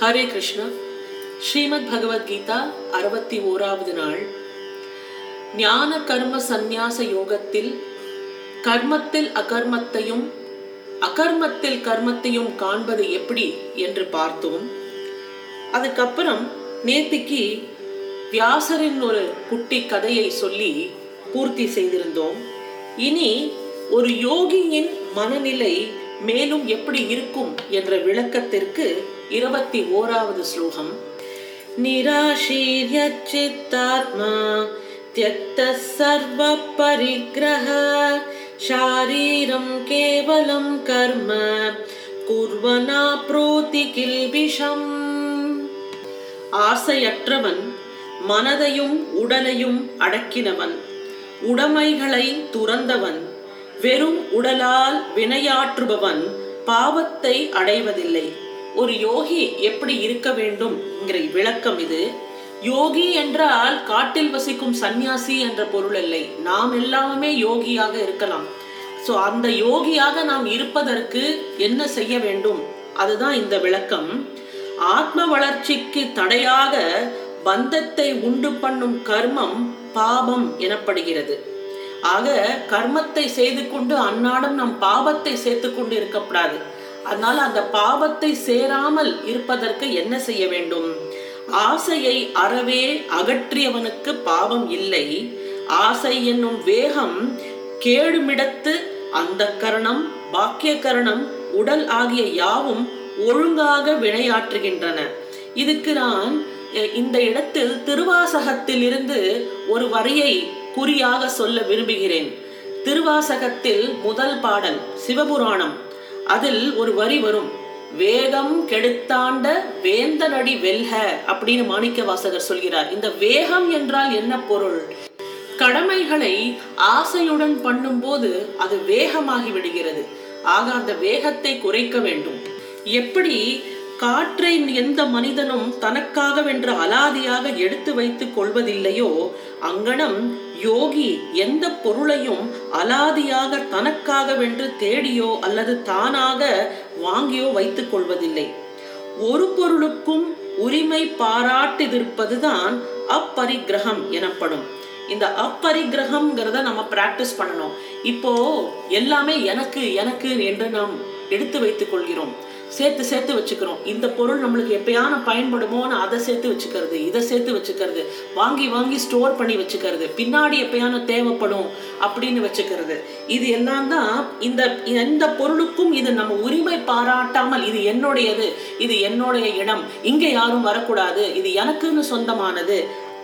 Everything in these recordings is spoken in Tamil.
ஹரே கிருஷ்ணா. ஸ்ரீமத் பகவத்கீதா அறுபத்தி ஓராவது நாள். ஞான கர்ம சந்நியாச யோகத்தில் கர்மத்தில் அகர்மத்தையும் அகர்மத்தில் கர்மத்தையும் காண்பது எப்படி என்று பார்த்தோம். அதுக்கப்புறம் நேத்திக்கு வியாசரின் ஒரு குட்டி கதையை சொல்லி பூர்த்தி செய்திருந்தோம். இனி ஒரு யோகியின் மனநிலை மேலும் எப்படி இருக்கும் என்ற விளக்கத்திற்கு இருபத்தி ஓராவது ஸ்லோகம். நிராசீர்யச்சித்தாத்மா தியக்த சர்வ பரிகிரக ஷாரீரம் கேவலம் கர்ம குர்வனா புரோதி கில்பிஷம். ஆசையற்றவன் மனதையும் உடலையும் அடக்கினவன் உடைமைகளை துறந்தவன் வெறும் உடலால் வினையாற்றுபவன் பாவத்தை அடைவதில்லை. ஒரு யோகி எப்படி இருக்க வேண்டும் என்கிற விளக்கம் இது. யோகி என்றால் காட்டில் வசிக்கும் சந்நியாசி என்ற பொருள் இல்லை. நாம் எல்லாமே யோகியாக இருக்கலாம். ஸோ அந்த யோகியாக நாம் இருப்பதற்கு என்ன செய்ய வேண்டும்? அதுதான் இந்த விளக்கம். ஆத்ம வளர்ச்சிக்கு தடையாக பந்தத்தை உண்டு பண்ணும் கர்மம் பாபம் எனப்படுகிறது. ஆக கர்மத்தை செய்து கொண்டு அன்னாடம் நம் பாபத்தை சேர்த்து கொண்டு இருக்கக்கூடாது. அதனால அந்த பாவத்தை சேராமல் இருப்பதற்கு என்ன செய்ய வேண்டும்? ஆசையை அறவே அகற்றியவனுக்கு பாவம் இல்லை. ஆசை என்னும் வேகம் கேடுமிடத்து அந்த கரணம் பாக்கிய கரணம் உடல் ஆகிய யாவும் ஒழுங்காக வினையாற்றுகின்றன. இதுக்கு நான் இந்த இடத்தில் திருவாசகத்தில் இருந்து ஒரு வரியை குறியாக சொல்ல விரும்புகிறேன். திருவாசகத்தில் முதல் பாடல் சிவபுராணம். அதில் ஒரு வரி வரும். வேகம் கெடுத்தாண்ட வேந்தனடி வெல்க அப்படின்னு மாணிக்க வாசகர் சொல்கிறார். இந்த வேகம் என்றால் என்ன பொருள்? கடமைகளை ஆசையுடன் பண்ணும்போது அது வேகமாகி விடுகிறது. ஆக அந்த வேகத்தை குறைக்க வேண்டும். எப்படி? காற்றை எந்த மனிதனும் தனக்காகவென்று அலாதியாக எடுத்து வைத்துக் கொள்வதில்லையோ அங்கனம் யோகி எந்த பொருளையும் அலாதியாக தனக்காகவென்று தேடியோ அல்லது தானாக வாங்கியோ வைத்துக் கொள்வதில்லை. ஒரு பொருளுக்கும் உரிமை பாராட்டிதிருப்பதுதான் அப்பரிகிரகம் எனப்படும். இந்த அப்பரிகிரகம்ங்கிறத நம்ம பிராக்டிஸ் பண்ணணும். இப்போ எல்லாமே எனக்கு எனக்கு என்று நாம் எடுத்து வைத்துக் கொள்கிறோம். சேர்த்து சேர்த்து வச்சுக்கிறோம். இந்த பொருள் நம்மளுக்கு எப்பயான பயன்படுமோன்னு அதை சேர்த்து வச்சுக்கிறது இதை சேர்த்து வச்சுக்கிறது வாங்கி வாங்கி ஸ்டோர் பண்ணி வச்சுக்கிறது பின்னாடி எப்பயான தேவைப்படும் அப்படின்னு வச்சுக்கிறது. இது எல்லாம் தான் இந்த எந்த பொருளுக்கும் இது நம்ம உரிமை பாராட்டாமல் இது என்னுடையது இது என்னுடைய இடம் இங்க யாரும் வரக்கூடாது இது எனக்குன்னு சொந்தமானது.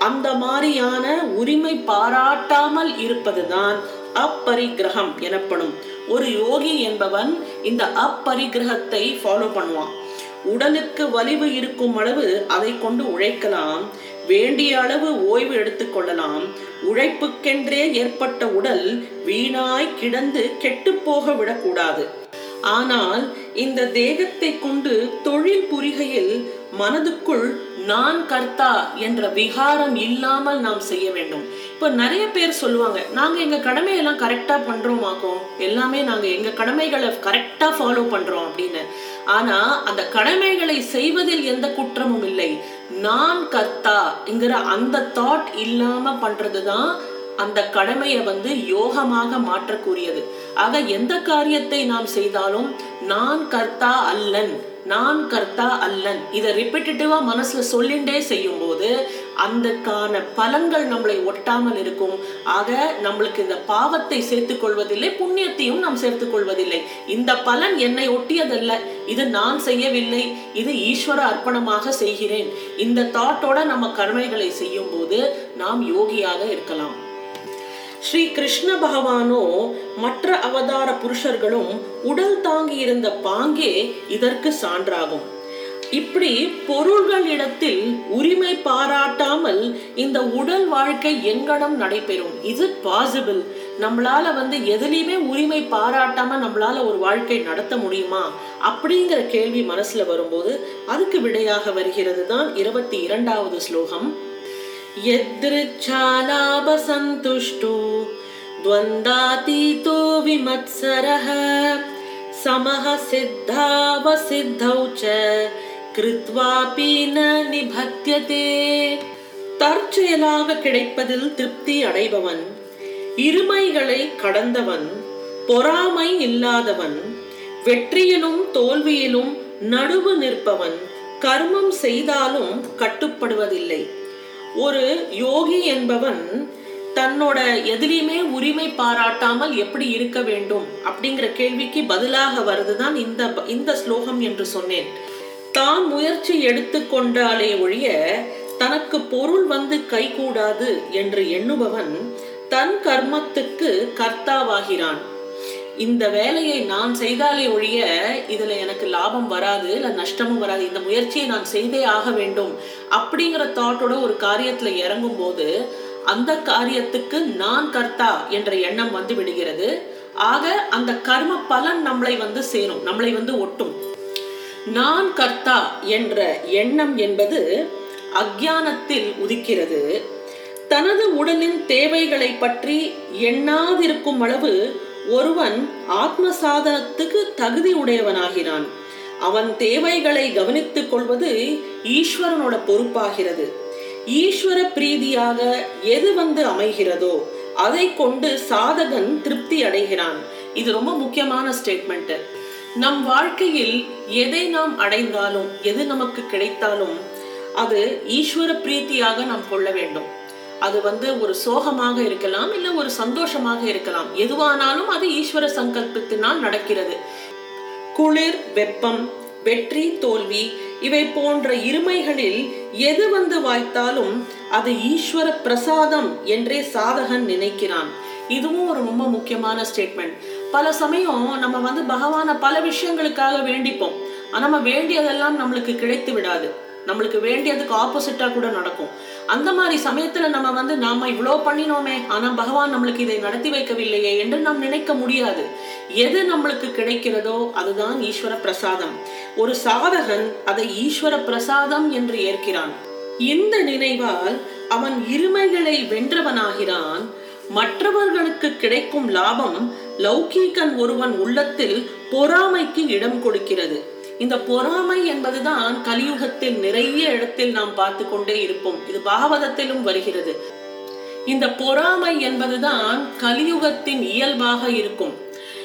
அந்த மாதிரியான உரிமை பாராட்டாமல் இருப்பதுதான் அப்பரிகிரகம் எனப்படும். ஒரு யோகி என்பவன் இந்த அப்பரிகிரகத்தை ஃபாலோ பண்ணுவான். உடலுக்கு வலிவு இருக்கும் அளவு அதை கொண்டு உழைக்கலாம். வேண்டிய அளவு ஓய்வு எடுத்துக்கொள்ளலாம் உழைப்புக்கென்றே ஏற்பட்ட உடல் வீணாய் கிடந்து கெட்டு போக விடக்கூடாது. ஆனால் இந்த தேகத்தை கொண்டு தொழில் புரிகையில் மனதுக்குள் நான் கர்த்தா என்ற விகாரம் இல்லாமல் நாம் செய்ய வேண்டும். இப்போ நிறைய பேர் சொல்லுவாங்க நாங்க எங்க கடமையெல்லாம் கரெக்டா பண்றோமாக்கும் எல்லாமே நாங்க எங்க கடமைகளை கரெக்டா ஃபாலோ பண்றோம் அப்படின்னு. ஆனா அந்த கடமைகளை செய்வதில் எந்த குற்றமும் இல்லை. நான் கர்த்தா என்கிற அந்த தாட் இல்லாம பண்றதுதான் அந்த கடமையை வந்து யோகமாக மாற்றக்கூடியது. ஆக எந்த காரியத்தை நாம் செய்தாலும் நான் கர்த்தா அல்லன் நான் கர்த்தா அல்லன் இதை ரிப்பீட்டேட்டிவா மனசுல சொல்லிண்டே செய்யும் போது அந்தக்கான பலன்கள் நம்மளை ஒட்டாமல் இருக்கும். ஆக நம்மளுக்கு இந்த பாவத்தை சேர்த்துக் கொள்வதில்லை புண்ணியத்தையும் நாம் சேர்த்துக் கொள்வதில்லை. இந்த பலன் என்னை ஒட்டியதல்ல. இது நான் செய்யவில்லை. இது ஈஸ்வர அர்ப்பணமாக செய்கிறேன். இந்த தாட்டோட நம்ம கடமைகளை செய்யும் போது நாம் யோகியாக இருக்கலாம். ஸ்ரீ கிருஷ்ண பகவானோ மற்ற அவதார புருஷர்களும் உடல் தாங்கி இருந்த பாங்கே இதற்கு சான்றாகும். இப்படி பொருள்களிடத்தில் உரிமை பாராட்டாமல் இந்த உடல் வாழ்க்கை எங்கடம் நடைபெறும். இது பாசிபிள் நம்மளால வந்து எதுலையுமே உரிமை பாராட்டாம நம்மளால ஒரு வாழ்க்கை நடத்த முடியுமா? அப்படிங்கிற கேள்வி மனசுல வரும்போது அதுக்கு விடையாக வருகிறது தான் இருபத்தி இரண்டாவது ஸ்லோகம். यदृच्छालाभसन्तुष्टो द्वन्द्वातीतो विमत्सरः समः सिद्धावसिद्धौ च கிருத்வாபி ந நிபத்தியதே தற்செயலாக கிடைப்பதில் திருப்தி அடைபவன் இருமைகளை கடந்தவன் பொறாமை இல்லாதவன் வெற்றியிலும் தோல்வியிலும் நடுவு நிற்பவன் கர்மம் செய்தாலும் கட்டுப்படுவதில்லை ஒரு யோகி என்பவன் தன்னோட எதிலையுமே உரிமை பாராட்டாமல் எப்படி இருக்க வேண்டும் அப்படிங்கிற கேள்விக்கு பதிலாக வருதுதான் இந்த இந்த ஸ்லோகம் என்று சொன்னேன். தான் முயற்சி எடுத்துக்கொண்டாலே ஒழிய தனக்கு பொருள் வந்து கைகூடாது என்று எண்ணுபவன் தன் கர்மத்துக்கு கர்த்தாவாகிறான். இந்த வேலையை நான் செய்தாலே ஒழிய இதுல எனக்கு லாபம் வராது இல்ல நஷ்டமும் வராது. இந்த முயற்சியை நான் செய்தே ஆக வேண்டும். அப்படிங்கிற தாட்டோட ஒரு காரியத்துல இறங்கும் போது அந்த காரியத்துக்கு நான் கர்த்தா என்ற எண்ணம் வந்து விடுகிறது. ஆக அந்த கர்ம பலன் நம்மளை வந்து சேரும். நம்மளை வந்து ஒட்டும். நான் கர்த்தா என்ற எண்ணம் என்பது அக்ஞானத்தில் உதிக்கிறது. தனது உடலின் தேவைகளை பற்றி எண்ணாதிருக்கும் அளவு ஒருவன் ஆத்ம சாதனத்துக்கு தகுதி உடையவனாகிறான் அவன் தேவைகளை கவனித்துக் கொள்வது ஈஸ்வரனோட பொறுப்பாகிறது. ஈஸ்வர பிரீதியாக எது வந்து அமைகிறதோ அதை கொண்டு சாதகன் திருப்தி அடைகிறான். இது ரொம்ப முக்கியமான ஸ்டேட்மெண்ட் நம் வாழ்க்கையில் எதை நாம் அடைந்தாலும் எது நமக்கு கிடைத்தாலும் அது ஈஸ்வர பிரீத்தியாக நாம் கொள்ள வேண்டும். அது வந்து ஒரு சோகமாக இருக்கலாம் இல்ல ஒரு சந்தோஷமாக இருக்கலாம். எதுவானாலும் அது ஈஸ்வர சங்கல்பத்தினால் நடக்கிறது. குளிர் வெப்பம் வெற்றி தோல்வி இவை போன்ற இருமைகளில் எது வந்து வாய்த்தாலும் அது ஈஸ்வர பிரசாதம் என்றே சாதகன் நினைக்கிறான். இதுவும் ஒரு ரொம்ப முக்கியமான ஸ்டேட்மெண்ட் பல சமயம் நம்ம வந்து பகவான பல விஷயங்களுக்காக வேண்டிப்போம். ஆனா நம்ம வேண்டியதெல்லாம் நம்மளுக்கு கிடைத்து விடாது. நம்மளுக்கு வேண்டியதுக்கு ஆப்போசிட்டா கூட நடக்கும். அந்த மாதிரி சமயத்துல நம்ம வந்து நாம இவ்வளோ பண்ணினோமே ஆனா பகவான் நம்மளுக்கு இதை நடத்தி வைக்கவில்லையே என்று நாம் நினைக்க முடியாது. எது நம்மளுக்கு கிடைக்கிறதோ அதுதான் ஈஸ்வர பிரசாதம். ஒரு சாதகன் அதை ஈஸ்வர பிரசாதம் என்று ஏற்கிறான். இந்த நினைவால் அவன் இருமைகளை வென்றவனாகிறான். மற்றவர்களுக்கு கிடைக்கும் லாபம் லௌகீகன் ஒருவன் உள்ளத்தில் பொறாமைக்கு இடம் கொடுக்கிறது. இந்த பொறாமை என்பதுதான் கலியுகத்தில் நிறைய இடத்தில் நாம் பார்த்து கொண்டே இருப்போம். இது பாகவதத்திலும் வருகிறது. இந்த பொறாமை என்பதுதான் கலியுகத்தின் இயல்பாக இருக்கும்.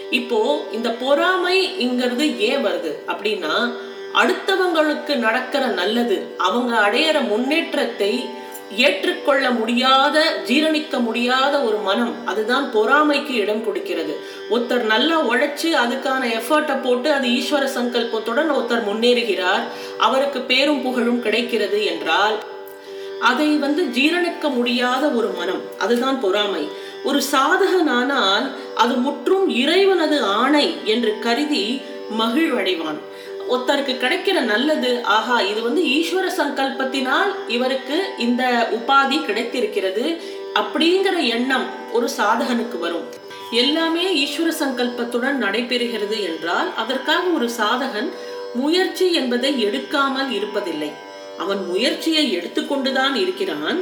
இப்போ இந்த பொறாமை இங்கிறது ஏன் வருது? அப்படின்னா அடுத்தவங்களுக்கு நடக்கிற நல்லது அவங்க அடையிற முன்னேற்றத்தை ஏற்றுக்கொள்ள முடியாத ஜீரணிக்க முடியாத ஒரு மனம் அதுதான் பொறாமைக்கு இடம் கொடுக்கிறது. ஒருத்தர் நல்லா உழைச்சு அதுக்கான எஃபர்ட்டை போட்டு அது ஈஸ்வர சங்கல்பத்துடன் ஒருத்தர் முன்னேறுகிறார் அவருக்கு பேரும் புகழும் கிடைக்கிறது என்றால் அதை வந்து ஜீரணிக்க முடியாத ஒரு மனம் அதுதான் பொறாமை. ஒரு சாதகனானால் அது முற்றும் இறைவனது ஆணை என்று கருதி மகிழ்வடைவான். ஒருத்தருக்கு கிடைக்கிற நல்லது ஆஹா இது வந்து ஈஸ்வர சங்கல்பத்தினால் இவருக்கு இந்த உபாதி கிடைத்திருக்கிறது அப்படிங்கிற எண்ணம் ஒரு சாதகனுக்கு வரும். எல்லாமே ஈஸ்வர சங்கல்பத்துடன் நடைபெறுகிறது என்றால் அதற்காக ஒரு சாதகன் முயற்சி என்பதை எடுக்காமல் இருப்பதில்லை. அவன் முயற்சியை எடுத்துக்கொண்டுதான் இருக்கிறான்.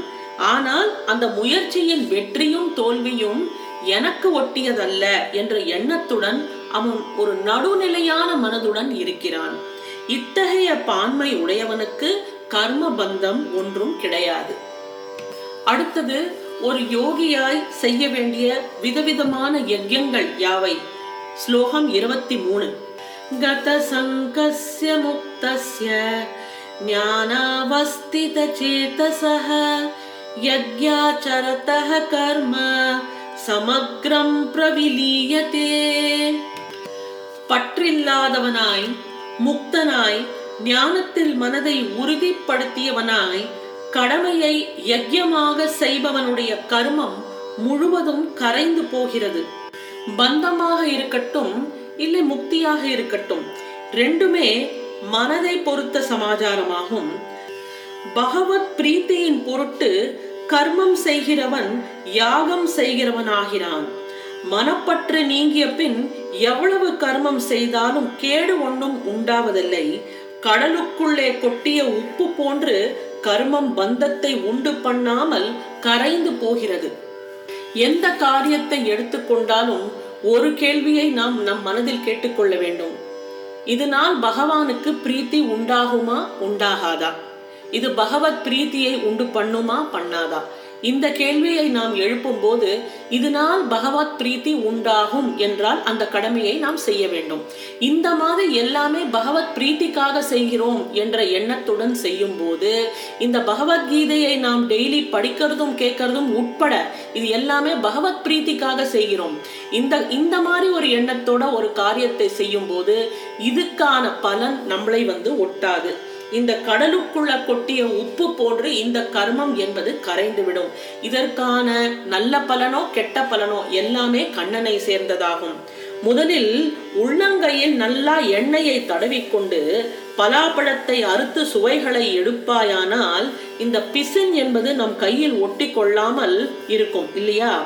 ஆனால் அந்த முயற்சியின் வெற்றியும் தோல்வியும் எனக்கு ஒட்டியதல்ல என்ற எண்ணத்துடன் அவன் ஒரு நடுநிலையான மனதுடன் இருக்கிறான். இத்தகைய பான்மை உடையவனுக்கு கர்ம பந்தம் ஒன்றும் கிடையாது. அடுத்தது ஒரு யோகியாய் செய்ய வேண்டிய விதவிதமான யஜ்யங்கள் யாவை? ஸ்லோகம் இருபத்தி மூணு கத சங்கஸ்ய முக்தஸ்ய ஞானாவஸ்தித சேதசக யஜ்யாச்சரதः கர்ம சமக்ரம் பிரவிலீயதே. பற்றில்லாதவனாய் முக்தனாய் ஞானத்தில் மனதை உறுதிப்படுத்தியவனாய் கடமையை யஜ்யமாக செய்பவனுடைய கர்மம் முழுவதும் கரைந்து போகிறது. பந்தமாக இருக்கட்டும் இல்லை முக்தியாக இருக்கட்டும் ரெண்டுமே மனதை பொறுத்த சமாச்சாரமாகும். பகவத் பிரீத்தியின் பொருட்டு கர்மம் செய்கிறவன் யாகம் செய்கிறவனாகிறான். மனப்பற்று நீங்கிய பின் எவ்வளவு கர்மம் செய்தாலும் கேடு ஒன்றும் உண்டாவதில்லை. கடலுக்குள்ளே கொட்டிய உப்பு போன்று கர்மம் பந்தத்தை உண்டு பண்ணாமல் கரைந்து போகிறது. எந்த காரியத்தை எடுத்துக்கொண்டாலும் ஒரு கேள்வியை நாம் நம் மனதில் கேட்டுக்கொள்ள வேண்டும். இதனால் பகவானுக்கு பிரீத்தி உண்டாகுமா உண்டாகாதா? இது பகவத் பிரீத்தியை உண்டு பண்ணுமா பண்ணாதா? இந்த கேள்வியை நாம் எழுப்பும்போது இதனால் பகவத் பிரீத்தி உண்டாகும் என்றால் அந்த கடமையை நாம் செய்ய வேண்டும். இந்த மாதிரி எல்லாமே பகவத் பிரீத்திக்காக செய்கிறோம் என்ற எண்ணத்துடன் செய்யும் போது இந்த பகவத்கீதையை நாம் டெய்லி படிக்கிறதும் கேட்கறதும் உட்பட இது எல்லாமே பகவத் பிரீத்திக்காக செய்கிறோம். இந்த இந்த மாதிரி ஒரு எண்ணத்தோட ஒரு காரியத்தை செய்யும் போது இதுக்கான பலன் நம்மளை வந்து ஒட்டாது. இந்த கடலுக்குள்ள கொட்டிய உப்பு போன்று இந்த கர்மம் என்பது கரைந்துவிடும். இதற்கான நல்ல பலனோ கெட்ட பலனோ எல்லாமே கண்ணனை சேர்ந்ததாகும். முதலில் உள்ளங்கையில் நல்லா எண்ணெயை தடவிக்கொண்டு பலாப்பழத்தை அறுத்து சுவைகளை எடுப்பாயானால் இந்த பிசின் என்பது நம் கையில் ஒட்டி கொள்ளாமல் இருக்கும் இல்லையா?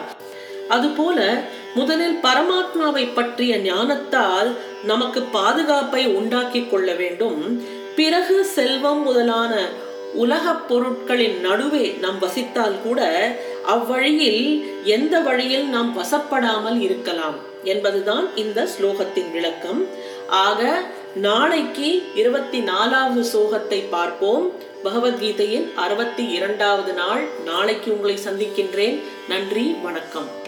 அதுபோல முதலில் பரமாத்மாவை பற்றிய ஞானத்தால் நமக்கு பாதுகாப்பை உண்டாக்கி கொள்ள வேண்டும். பிறகு செல்வம் முதலான உலகப் பொருட்களின் நடுவே நாம் வசித்தால் கூட அவ்வழியில் எந்த வழியில் நாம் வசப்படாமல் இருக்கலாம் என்பதுதான் இந்த ஸ்லோகத்தின் விளக்கம். ஆக நாளைக்கு இருபத்தி நாலாவது ஸ்லோகத்தை பார்ப்போம். பகவத்கீதையின் அறுபத்தி இரண்டாவது நாள். நாளைக்கு உங்களை சந்திக்கின்றேன். நன்றி வணக்கம்.